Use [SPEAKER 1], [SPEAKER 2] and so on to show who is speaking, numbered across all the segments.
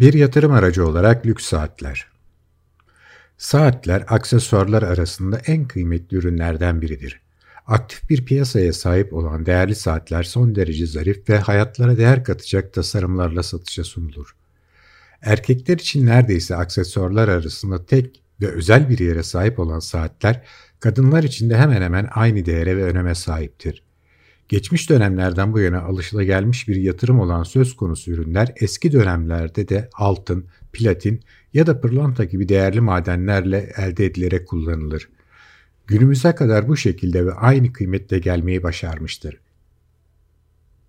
[SPEAKER 1] Bir yatırım aracı olarak lüks saatler. Saatler, aksesuarlar arasında en kıymetli ürünlerden biridir. Aktif bir piyasaya sahip olan değerli saatler son derece zarif ve hayatlara değer katacak tasarımlarla satışa sunulur. Erkekler için neredeyse aksesuarlar arasında tek ve özel bir yere sahip olan saatler, kadınlar için de hemen hemen aynı değere ve öneme sahiptir. Geçmiş dönemlerden bu yana alışılagelmiş bir yatırım olan söz konusu ürünler eski dönemlerde de altın, platin ya da pırlanta gibi değerli madenlerle elde edilerek kullanılır. Günümüze kadar bu şekilde ve aynı kıymetle gelmeyi başarmıştır.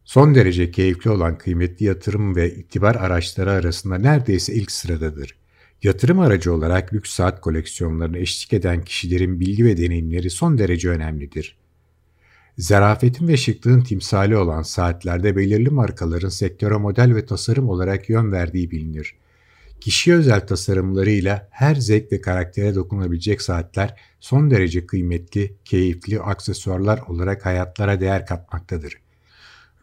[SPEAKER 1] Son derece keyifli olan kıymetli yatırım ve itibar araçları arasında neredeyse ilk sıradadır. Yatırım aracı olarak lüks saat koleksiyonlarını eşlik eden kişilerin bilgi ve deneyimleri son derece önemlidir. Zarafetin ve şıklığın timsali olan saatlerde belirli markaların sektöre model ve tasarım olarak yön verdiği bilinir. Kişiye özel tasarımlarıyla her zevk ve karaktere dokunabilecek saatler son derece kıymetli, keyifli aksesuarlar olarak hayatlara değer katmaktadır.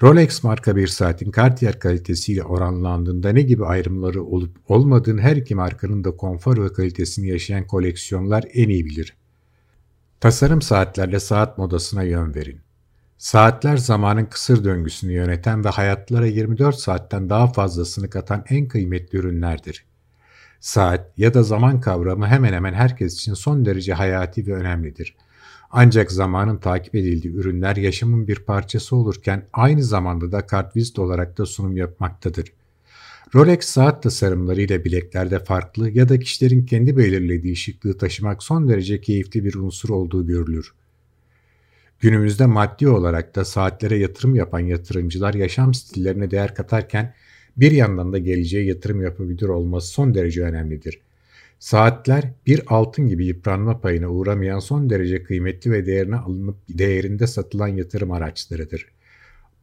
[SPEAKER 1] Rolex marka bir saatin Cartier kalitesiyle oranlandığında ne gibi ayrımları olup olmadığını her iki markanın da konfor ve kalitesini yaşayan koleksiyonlar en iyi bilir. Tasarım saatlerle saat modasına yön verin. Saatler zamanın kısır döngüsünü yöneten ve hayatlara 24 saatten daha fazlasını katan en kıymetli ürünlerdir. Saat ya da zaman kavramı hemen hemen herkes için son derece hayati ve önemlidir. Ancak zamanın takip edildiği ürünler yaşamın bir parçası olurken aynı zamanda da kartvizit olarak da sunum yapmaktadır. Rolex saat tasarımlarıyla bileklerde farklı ya da kişilerin kendi belirlediği şıklığı taşımak son derece keyifli bir unsur olduğu görülür. Günümüzde maddi olarak da saatlere yatırım yapan yatırımcılar yaşam stillerine değer katarken bir yandan da geleceğe yatırım yapabilir olması son derece önemlidir. Saatler bir altın gibi yıpranma payına uğramayan son derece kıymetli ve değerine alınıp değerinde satılan yatırım araçlarıdır.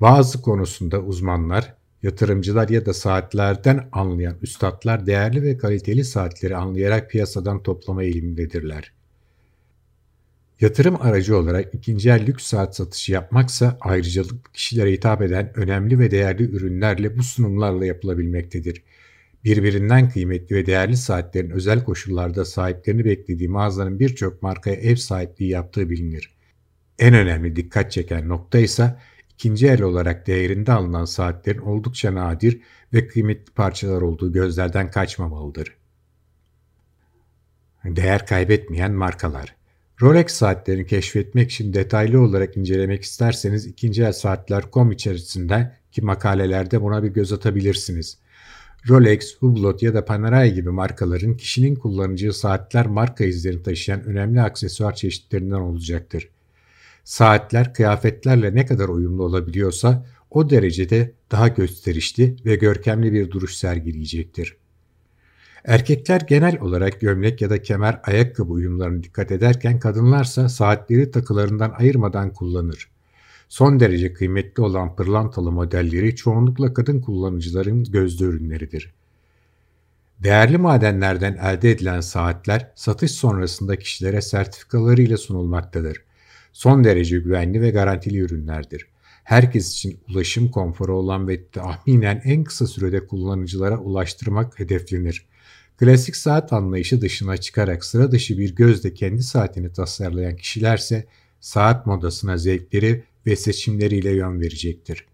[SPEAKER 1] Bazı konusunda uzmanlar, yatırımcılar ya da saatlerden anlayan üstadlar değerli ve kaliteli saatleri anlayarak piyasadan toplama eğilimindedirler. Yatırım aracı olarak ikinci el lüks saat satışı yapmaksa ayrıcalıklı kişilere hitap eden önemli ve değerli ürünlerle bu sunumlarla yapılabilmektedir. Birbirinden kıymetli ve değerli saatlerin özel koşullarda sahiplerini beklediği mağazanın birçok markaya ev sahipliği yaptığı bilinir. En önemli dikkat çeken nokta ise ikinci el olarak değerinde alınan saatlerin oldukça nadir ve kıymetli parçalar olduğu gözlerden kaçmamalıdır. Değer kaybetmeyen markalar Rolex saatlerini keşfetmek için detaylı olarak incelemek isterseniz ikinci el saatler.com içerisindeki makalelerde buna bir göz atabilirsiniz. Rolex, Hublot ya da Panerai gibi markaların kişinin kullanacağı saatler marka izlerini taşıyan önemli aksesuar çeşitlerinden olacaktır. Saatler kıyafetlerle ne kadar uyumlu olabiliyorsa o derecede daha gösterişli ve görkemli bir duruş sergileyecektir. Erkekler genel olarak gömlek ya da kemer ayakkabı uyumlarına dikkat ederken kadınlarsa saatleri takılarından ayırmadan kullanır. Son derece kıymetli olan pırlantalı modelleri çoğunlukla kadın kullanıcıların gözde ürünleridir. Değerli madenlerden elde edilen saatler satış sonrasında kişilere sertifikaları ile sunulmaktadır. Son derece güvenli ve garantili ürünlerdir. Herkes için ulaşım konforu olan ve tahminen en kısa sürede kullanıcılara ulaştırmak hedeflenir. Klasik saat anlayışı dışına çıkarak sıra dışı bir gözle kendi saatini tasarlayan kişilerse saat modasına zevkleri ve seçimleriyle yön verecektir.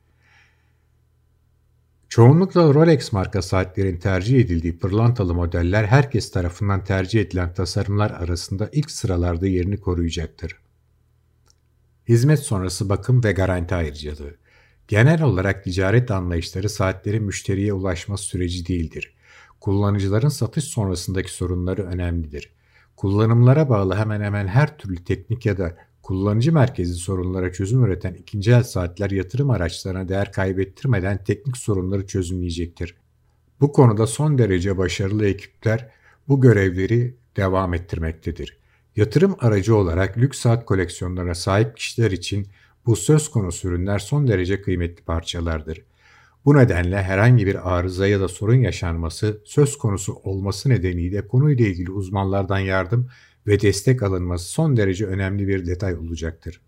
[SPEAKER 1] Çoğunlukla Rolex marka saatlerin tercih edildiği pırlantalı modeller herkes tarafından tercih edilen tasarımlar arasında ilk sıralarda yerini koruyacaktır. Hizmet sonrası bakım ve garanti ayrıcalığı. Genel olarak ticaret anlayışları saatlerin müşteriye ulaşma süreci değildir. Kullanıcıların satış sonrasındaki sorunları önemlidir. Kullanımlara bağlı hemen hemen her türlü teknik ya da kullanıcı merkezi sorunlara çözüm üreten ikinci el saatler yatırım araçlarına değer kaybettirmeden teknik sorunları çözümleyecektir. Bu konuda son derece başarılı ekipler bu görevleri devam ettirmektedir. Yatırım aracı olarak lüks saat koleksiyonlarına sahip kişiler için bu söz konusu ürünler son derece kıymetli parçalardır. Bu nedenle herhangi bir arıza ya da sorun yaşanması söz konusu olması nedeniyle konuyla ilgili uzmanlardan yardım ve destek alınması son derece önemli bir detay olacaktır.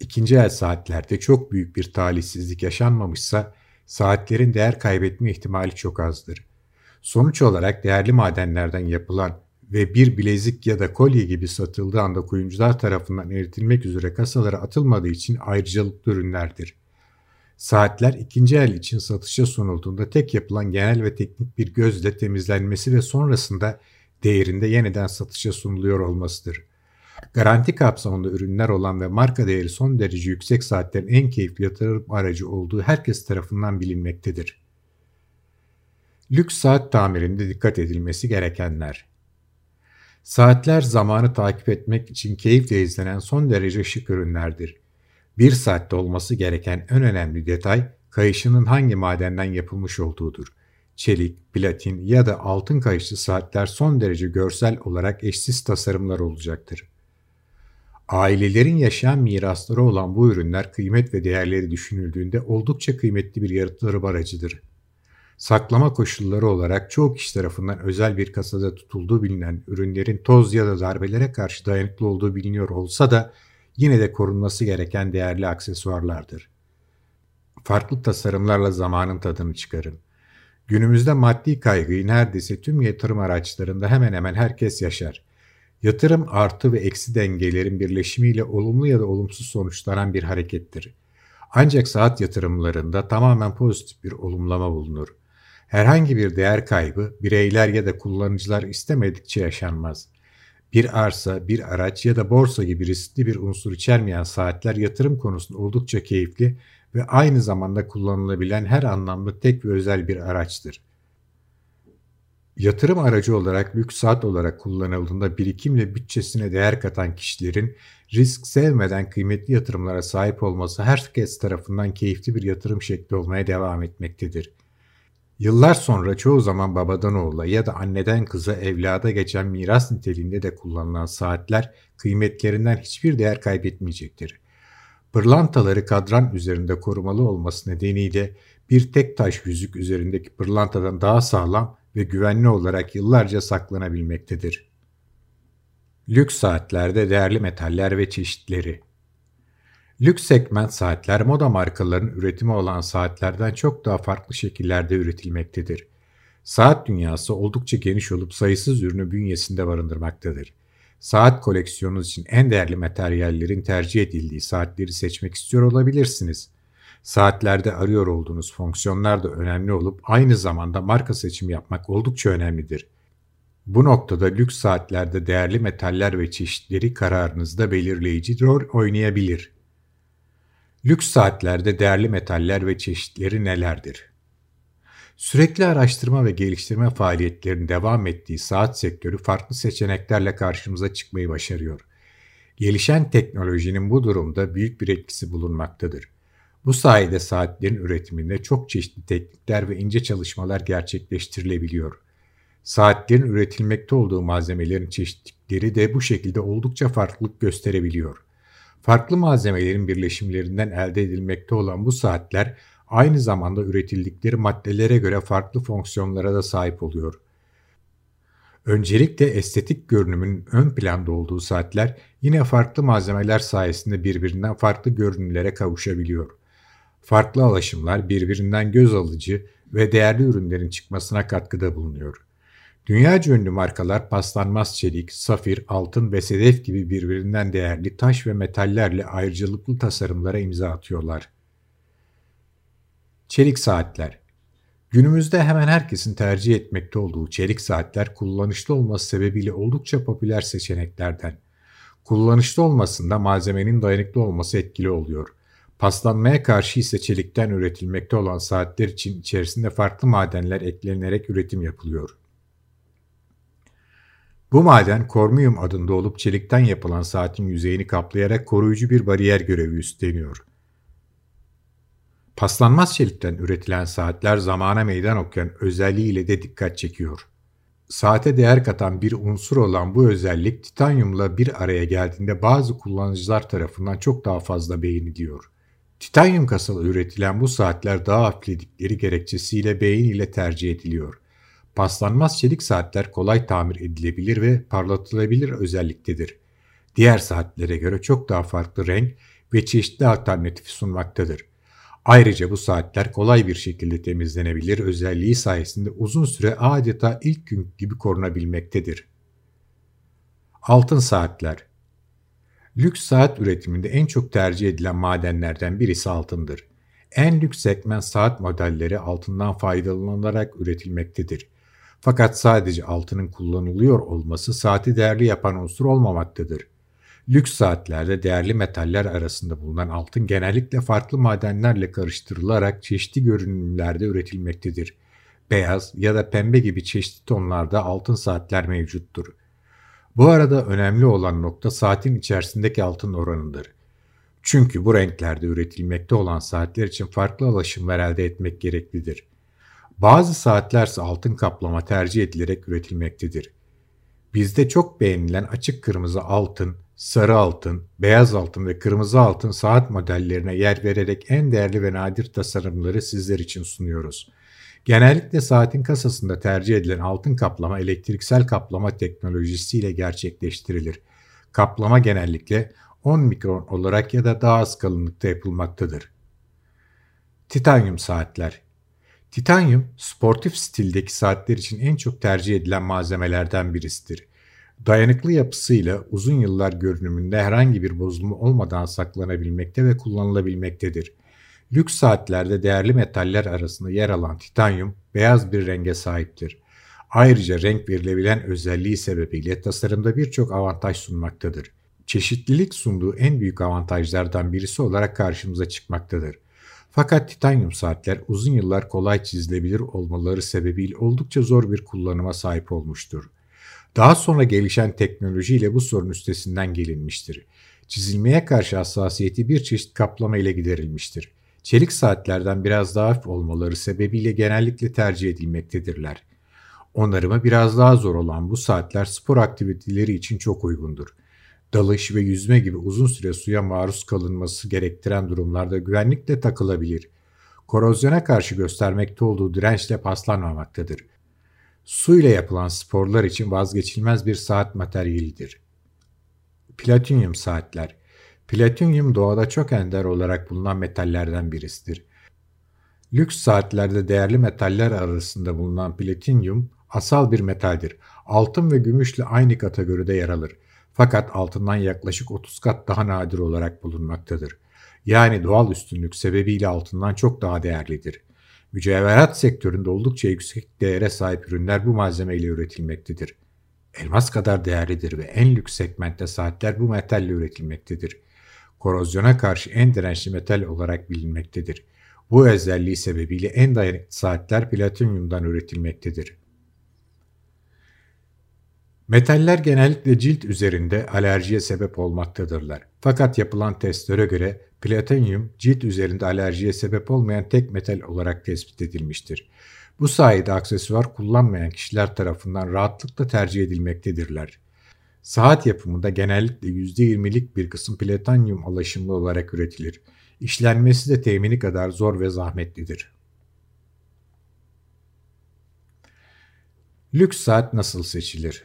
[SPEAKER 1] İkinci el saatlerde çok büyük bir talihsizlik yaşanmamışsa saatlerin değer kaybetme ihtimali çok azdır. Sonuç olarak değerli madenlerden yapılan ve bir bilezik ya da kolye gibi satıldığı anda kuyumcular tarafından eritilmek üzere kasalara atılmadığı için ayrıcalıklı ürünlerdir. Saatler ikinci el için satışa sunulduğunda tek yapılan genel ve teknik bir gözle temizlenmesi ve sonrasında değerinde yeniden satışa sunuluyor olmasıdır. Garanti kapsamında ürünler olan ve marka değeri son derece yüksek saatlerin en keyifli yatırım aracı olduğu herkes tarafından bilinmektedir. Lüks saat tamirinde dikkat edilmesi gerekenler Saatler zamanı takip etmek için keyifle izlenen son derece şık ürünlerdir. Bir saatte olması gereken en önemli detay kayışının hangi madenden yapılmış olduğudur. Çelik, platin ya da altın kayışlı saatler son derece görsel olarak eşsiz tasarımlar olacaktır. Ailelerin yaşayan mirasları olan bu ürünler kıymet ve değerleri düşünüldüğünde oldukça kıymetli bir yatırım aracıdır. Saklama koşulları olarak çoğu kişi tarafından özel bir kasada tutulduğu bilinen ürünlerin toz ya da darbelere karşı dayanıklı olduğu biliniyor olsa da yine de korunması gereken değerli aksesuarlardır. Farklı tasarımlarla zamanın tadını çıkarın. Günümüzde maddi kaygıyı neredeyse tüm yatırım araçlarında hemen hemen herkes yaşar. Yatırım artı ve eksi dengelerin birleşimiyle olumlu ya da olumsuz sonuçlanan bir harekettir. Ancak saat yatırımlarında tamamen pozitif bir olumlama bulunur. Herhangi bir değer kaybı bireyler ya da kullanıcılar istemedikçe yaşanmaz. Bir arsa, bir araç ya da borsa gibi riskli bir unsur içermeyen saatler yatırım konusunda oldukça keyifli ve aynı zamanda kullanılabilen her anlamda tek ve özel bir araçtır. Yatırım aracı olarak lüks saat olarak kullanıldığında birikimle bütçesine değer katan kişilerin risk sevmeden kıymetli yatırımlara sahip olması herkes tarafından keyifli bir yatırım şekli olmaya devam etmektedir. Yıllar sonra çoğu zaman babadan oğula ya da anneden kıza evlada geçen miras niteliğinde de kullanılan saatler kıymetlerinden hiçbir değer kaybetmeyecektir. Pırlantaları kadran üzerinde korumalı olması nedeniyle bir tek taş yüzük üzerindeki pırlantadan daha sağlam ve güvenli olarak yıllarca saklanabilmektedir. Lüks saatlerde değerli metaller ve çeşitleri Lüks segment saatler moda markalarının üretimi olan saatlerden çok daha farklı şekillerde üretilmektedir. Saat dünyası oldukça geniş olup sayısız ürünü bünyesinde barındırmaktadır. Saat koleksiyonunuz için en değerli materyallerin tercih edildiği saatleri seçmek istiyor olabilirsiniz. Saatlerde arıyor olduğunuz fonksiyonlar da önemli olup aynı zamanda marka seçimi yapmak oldukça önemlidir. Bu noktada lüks saatlerde değerli metaller ve çeşitleri kararınızda belirleyici rol oynayabilir. Lüks saatlerde değerli metaller ve çeşitleri nelerdir? Sürekli araştırma ve geliştirme faaliyetlerinin devam ettiği saat sektörü farklı seçeneklerle karşımıza çıkmayı başarıyor. Gelişen teknolojinin bu durumda büyük bir etkisi bulunmaktadır. Bu sayede saatlerin üretiminde çok çeşitli teknikler ve ince çalışmalar gerçekleştirilebiliyor. Saatlerin üretilmekte olduğu malzemelerin çeşitlilikleri de bu şekilde oldukça farklılık gösterebiliyor. Farklı malzemelerin birleşimlerinden elde edilmekte olan bu saatler aynı zamanda üretildikleri maddelere göre farklı fonksiyonlara da sahip oluyor. Öncelikle estetik görünümün ön planda olduğu saatler yine farklı malzemeler sayesinde birbirinden farklı görünümlere kavuşabiliyor. Farklı alaşımlar birbirinden göz alıcı ve değerli ürünlerin çıkmasına katkıda bulunuyor. Dünyaca ünlü markalar paslanmaz çelik, safir, altın ve sedef gibi birbirinden değerli taş ve metallerle ayrıcalıklı tasarımlara imza atıyorlar. Çelik saatler Günümüzde hemen herkesin tercih etmekte olduğu çelik saatler kullanışlı olması sebebiyle oldukça popüler seçeneklerden. Kullanışlı olmasında malzemenin dayanıklı olması etkili oluyor. Paslanmaya karşı ise çelikten üretilmekte olan saatler için içerisinde farklı madenler eklenerek üretim yapılıyor. Bu maden kormiyum adında olup çelikten yapılan saatin yüzeyini kaplayarak koruyucu bir bariyer görevi üstleniyor. Paslanmaz çelikten üretilen saatler zamana meydan okuyan özelliğiyle de dikkat çekiyor. Saate değer katan bir unsur olan bu özellik titanyumla bir araya geldiğinde bazı kullanıcılar tarafından çok daha fazla beğeniliyor. Titanyum kasalı üretilen bu saatler daha hafifledikleri gerekçesiyle beğen ile tercih ediliyor. Paslanmaz çelik saatler kolay tamir edilebilir ve parlatılabilir özelliktedir. Diğer saatlere göre çok daha farklı renk ve çeşitli alternatif sunmaktadır. Ayrıca bu saatler kolay bir şekilde temizlenebilir özelliği sayesinde uzun süre adeta ilk gün gibi korunabilmektedir. Altın saatler Lüks saat üretiminde en çok tercih edilen madenlerden birisi altındır. En lüks segment saat modelleri altından faydalanılarak üretilmektedir. Fakat sadece altının kullanılıyor olması saati değerli yapan unsur olmamaktadır. Lüks saatlerde değerli metaller arasında bulunan altın genellikle farklı madenlerle karıştırılarak çeşitli görünümlerde üretilmektedir. Beyaz ya da pembe gibi çeşitli tonlarda altın saatler mevcuttur. Bu arada önemli olan nokta saatin içerisindeki altın oranıdır. Çünkü bu renklerde üretilmekte olan saatler için farklı alaşımlar elde etmek gereklidir. Bazı saatler ise altın kaplama tercih edilerek üretilmektedir. Bizde çok beğenilen açık kırmızı altın, sarı altın, beyaz altın ve kırmızı altın saat modellerine yer vererek en değerli ve nadir tasarımları sizler için sunuyoruz. Genellikle saatin kasasında tercih edilen altın kaplama elektriksel kaplama teknolojisiyle gerçekleştirilir. Kaplama genellikle 10 mikron olarak ya da daha az kalınlıkta yapılmaktadır. Titanyum saatler Titanyum, sportif stildeki saatler için en çok tercih edilen malzemelerden birisidir. Dayanıklı yapısıyla uzun yıllar görünümünde herhangi bir bozulma olmadan saklanabilmekte ve kullanılabilmektedir. Lüks saatlerde değerli metaller arasında yer alan titanyum beyaz bir renge sahiptir. Ayrıca renk verilebilen özelliği sebebiyle tasarımda birçok avantaj sunmaktadır. Çeşitlilik sunduğu en büyük avantajlardan birisi olarak karşımıza çıkmaktadır. Fakat titanyum saatler uzun yıllar kolay çizilebilir olmaları sebebiyle oldukça zor bir kullanıma sahip olmuştur. Daha sonra gelişen teknolojiyle bu sorun üstesinden gelinmiştir. Çizilmeye karşı hassasiyeti bir çeşit kaplama ile giderilmiştir. Çelik saatlerden biraz daha hafif olmaları sebebiyle genellikle tercih edilmektedirler. Onarımı biraz daha zor olan bu saatler spor aktiviteleri için çok uygundur. Dalış ve yüzme gibi uzun süre suya maruz kalınması gerektiren durumlarda güvenlikle takılabilir. Korozyona karşı göstermekte olduğu dirençle paslanmamaktadır. Su ile yapılan sporlar için vazgeçilmez bir saat materyalidir. Platinyum saatler Platinyum doğada çok ender olarak bulunan metallerden birisidir. Lüks saatlerde değerli metaller arasında bulunan platinyum asal bir metaldir. Altın ve gümüşle aynı kategoride yer alır. Fakat altından yaklaşık 30 kat daha nadir olarak bulunmaktadır. Yani doğal üstünlük sebebiyle altından çok daha değerlidir. Mücevherat sektöründe oldukça yüksek değere sahip ürünler bu malzemeyle üretilmektedir. Elmas kadar değerlidir ve en lüks segmentte saatler bu metalle üretilmektedir. Korozyona karşı en dirençli metal olarak bilinmektedir. Bu özelliği sebebiyle en dayanıklı saatler platinyumdan üretilmektedir. Metaller genellikle cilt üzerinde alerjiye sebep olmaktadırlar. Fakat yapılan testlere göre platinyum cilt üzerinde alerjiye sebep olmayan tek metal olarak tespit edilmiştir. Bu sayede aksesuar kullanmayan kişiler tarafından rahatlıkla tercih edilmektedirler. Saat yapımında genellikle %20'lik bir kısım platinyum alaşımlı olarak üretilir. İşlenmesi de temini kadar zor ve zahmetlidir. Lüks saat nasıl seçilir?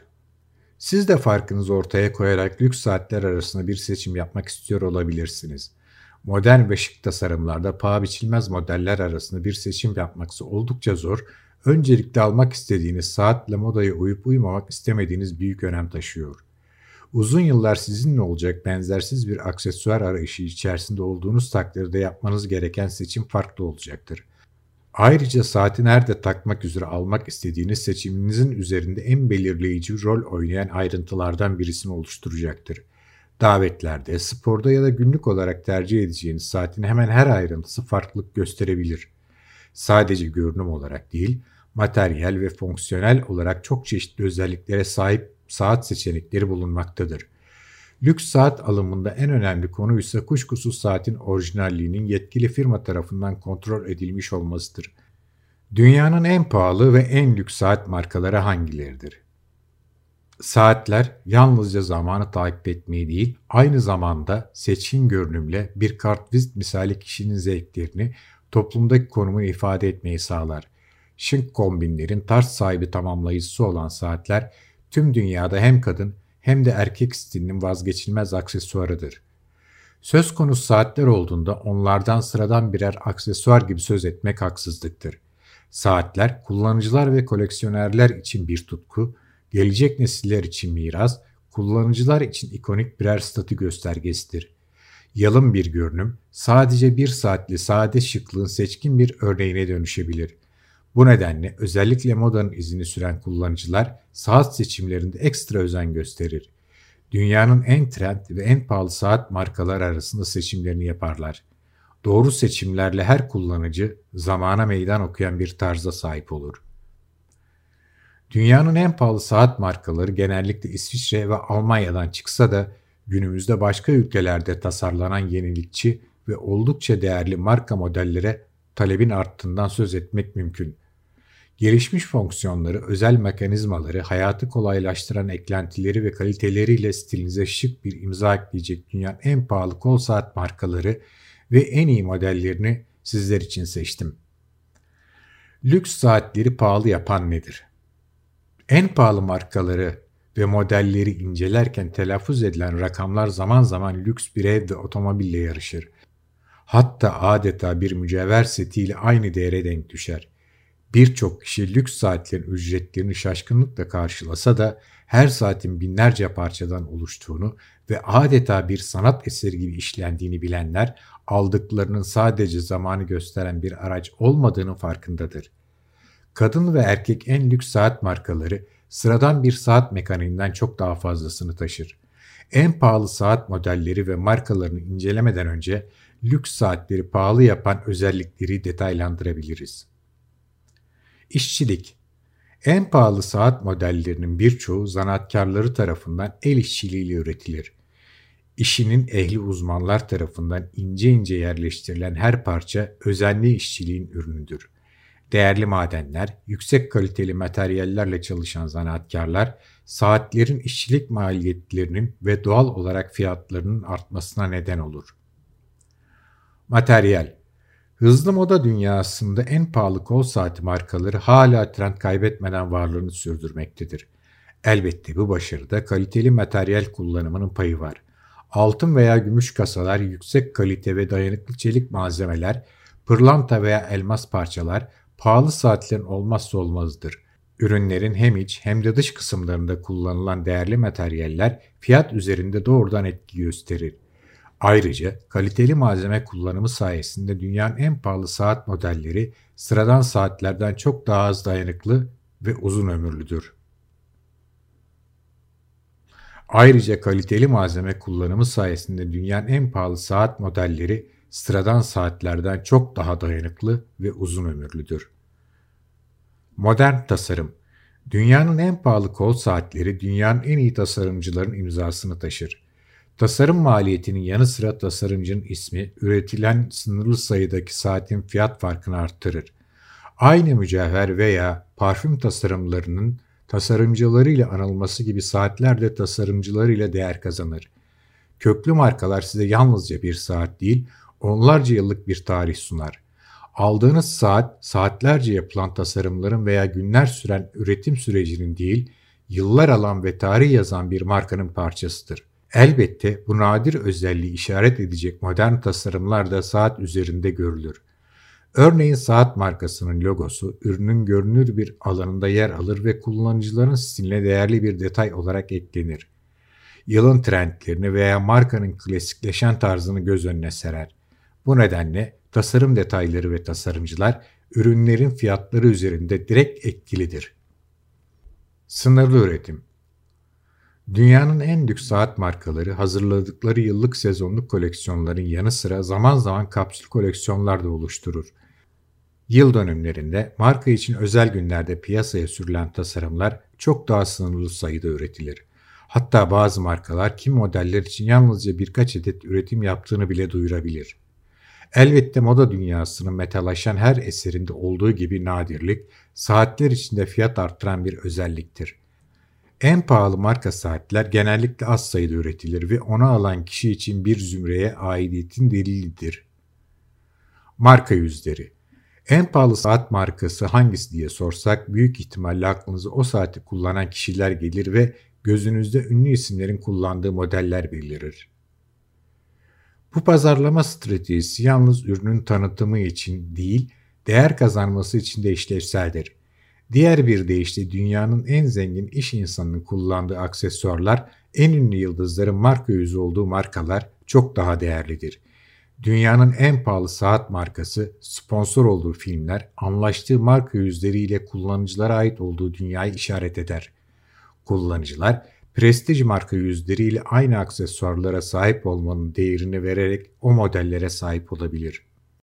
[SPEAKER 1] Siz de farkınızı ortaya koyarak lüks saatler arasında bir seçim yapmak istiyor olabilirsiniz. Modern ve şık tasarımlarda paha biçilmez modeller arasında bir seçim yapmaksa oldukça zor, öncelikle almak istediğiniz saatle modaya uyup uymamak istemediğiniz büyük önem taşıyor. Uzun yıllar sizinle olacak benzersiz bir aksesuar arayışı içerisinde olduğunuz takdirde yapmanız gereken seçim farklı olacaktır. Ayrıca saati nerede takmak üzere almak istediğiniz seçiminizin üzerinde en belirleyici rol oynayan ayrıntılardan birisini oluşturacaktır. Davetlerde, sporda ya da günlük olarak tercih edeceğiniz saatin hemen her ayrıntısı farklılık gösterebilir. Sadece görünüm olarak değil, materyal ve fonksiyonel olarak çok çeşitli özelliklere sahip saat seçenekleri bulunmaktadır. Lüks saat alımında en önemli konu ise kuşkusuz saatin orijinalliğinin yetkili firma tarafından kontrol edilmiş olmasıdır. Dünyanın en pahalı ve en lüks saat markaları hangileridir? Saatler yalnızca zamanı takip etmeyi değil, aynı zamanda seçkin görünümle bir kartvizit misali kişinin zevklerini, toplumdaki konumunu ifade etmeyi sağlar. Şık kombinlerin tarz sahibi tamamlayıcısı olan saatler, tüm dünyada hem kadın hem de erkek stilinin vazgeçilmez aksesuarıdır. Söz konusu saatler olduğunda onlardan sıradan birer aksesuar gibi söz etmek haksızlıktır. Saatler kullanıcılar ve koleksiyonerler için bir tutku, gelecek nesiller için miras, kullanıcılar için ikonik birer statü göstergesidir. Yalın bir görünüm sadece bir saatli sade şıklığın seçkin bir örneğine dönüşebilir. Bu nedenle özellikle modanın izini süren kullanıcılar saat seçimlerinde ekstra özen gösterir. Dünyanın en trend ve en pahalı saat markaları arasında seçimlerini yaparlar. Doğru seçimlerle her kullanıcı zamana meydan okuyan bir tarza sahip olur. Dünyanın en pahalı saat markaları genellikle İsviçre ve Almanya'dan çıksa da günümüzde başka ülkelerde tasarlanan yenilikçi ve oldukça değerli marka modellere talebin arttığından söz etmek mümkün. Gelişmiş fonksiyonları, özel mekanizmaları, hayatı kolaylaştıran eklentileri ve kaliteleriyle stilinize şık bir imza ekleyecek dünyanın en pahalı kol saat markaları ve en iyi modellerini sizler için seçtim. Lüks saatleri pahalı yapan nedir? En pahalı markaları ve modelleri incelerken telaffuz edilen rakamlar zaman zaman lüks bir ev ve otomobille yarışır. Hatta adeta bir mücevher setiyle aynı değere denk düşer. Birçok kişi lüks saatlerin ücretlerini şaşkınlıkla karşılasa da her saatin binlerce parçadan oluştuğunu ve adeta bir sanat eseri gibi işlendiğini bilenler aldıklarının sadece zamanı gösteren bir araç olmadığının farkındadır. Kadın ve erkek en lüks saat markaları sıradan bir saat mekaniğinden çok daha fazlasını taşır. En pahalı saat modelleri ve markalarını incelemeden önce lüks saatleri pahalı yapan özellikleri detaylandırabiliriz. İşçilik En pahalı saat modellerinin birçoğu zanaatkarları tarafından el işçiliğiyle üretilir. İşinin ehli uzmanlar tarafından ince ince yerleştirilen her parça özenli işçiliğin ürünüdür. Değerli madenler, yüksek kaliteli materyallerle çalışan zanaatkarlar, saatlerin işçilik maliyetlerinin ve doğal olarak fiyatlarının artmasına neden olur. Materyal Hızlı moda dünyasında en pahalı kol saati markaları hala trend kaybetmeden varlığını sürdürmektedir. Elbette bu başarıda kaliteli materyal kullanımının payı var. Altın veya gümüş kasalar, yüksek kalite ve dayanıklı çelik malzemeler, pırlanta veya elmas parçalar pahalı saatlerin olmazsa olmazıdır. Ürünlerin hem iç hem de dış kısımlarında kullanılan değerli materyaller fiyat üzerinde doğrudan etki gösterir. Ayrıca kaliteli malzeme kullanımı sayesinde dünyanın en pahalı saat modelleri sıradan saatlerden çok daha az dayanıklı ve uzun ömürlüdür. Ayrıca kaliteli malzeme kullanımı sayesinde dünyanın en pahalı saat modelleri sıradan saatlerden çok daha dayanıklı ve uzun ömürlüdür. Modern tasarım Dünyanın en pahalı kol saatleri dünyanın en iyi tasarımcıların imzasını taşır. Tasarım maliyetinin yanı sıra tasarımcının ismi üretilen sınırlı sayıdaki saatin fiyat farkını arttırır. Aynı mücevher veya parfüm tasarımlarının tasarımcılarıyla anılması gibi saatler de tasarımcılarıyla değer kazanır. Köklü markalar size yalnızca bir saat değil, onlarca yıllık bir tarih sunar. Aldığınız saat, saatlerce yapılan tasarımların veya günler süren üretim sürecinin değil, yıllar alan ve tarih yazan bir markanın parçasıdır. Elbette bu nadir özelliği işaret edecek modern tasarımlar da saat üzerinde görülür. Örneğin saat markasının logosu ürünün görünür bir alanında yer alır ve kullanıcıların stiline değerli bir detay olarak eklenir. Yılın trendlerini veya markanın klasikleşen tarzını göz önüne serer. Bu nedenle tasarım detayları ve tasarımcılar ürünlerin fiyatları üzerinde direkt etkilidir. Sınırlı üretim Dünyanın en lüks saat markaları hazırladıkları yıllık sezonluk koleksiyonların yanı sıra zaman zaman kapsül koleksiyonlar da oluşturur. Yıl dönümlerinde marka için özel günlerde piyasaya sürülen tasarımlar çok daha sınırlı sayıda üretilir. Hatta bazı markalar kim modeller için yalnızca birkaç adet üretim yaptığını bile duyurabilir. Elbette moda dünyasının metalaşan her eserinde olduğu gibi nadirlik, saatler içinde fiyat arttıran bir özelliktir. En pahalı marka saatler genellikle az sayıda üretilir ve onu alan kişi için bir zümreye aidiyetin delilidir. Marka yüzleri En pahalı saat markası hangisi diye sorsak büyük ihtimalle aklınıza o saati kullanan kişiler gelir ve gözünüzde ünlü isimlerin kullandığı modeller belirir. Bu pazarlama stratejisi yalnız ürünün tanıtımı için değil, değer kazanması için de işlevseldir. Diğer bir deyişle dünyanın en zengin iş insanının kullandığı aksesuarlar, en ünlü yıldızların marka yüzü olduğu markalar çok daha değerlidir. Dünyanın en pahalı saat markası, sponsor olduğu filmler, anlaştığı marka yüzleriyle kullanıcılara ait olduğu dünyayı işaret eder. Kullanıcılar, prestij marka yüzleriyle aynı aksesuarlara sahip olmanın değerini vererek o modellere sahip olabilir.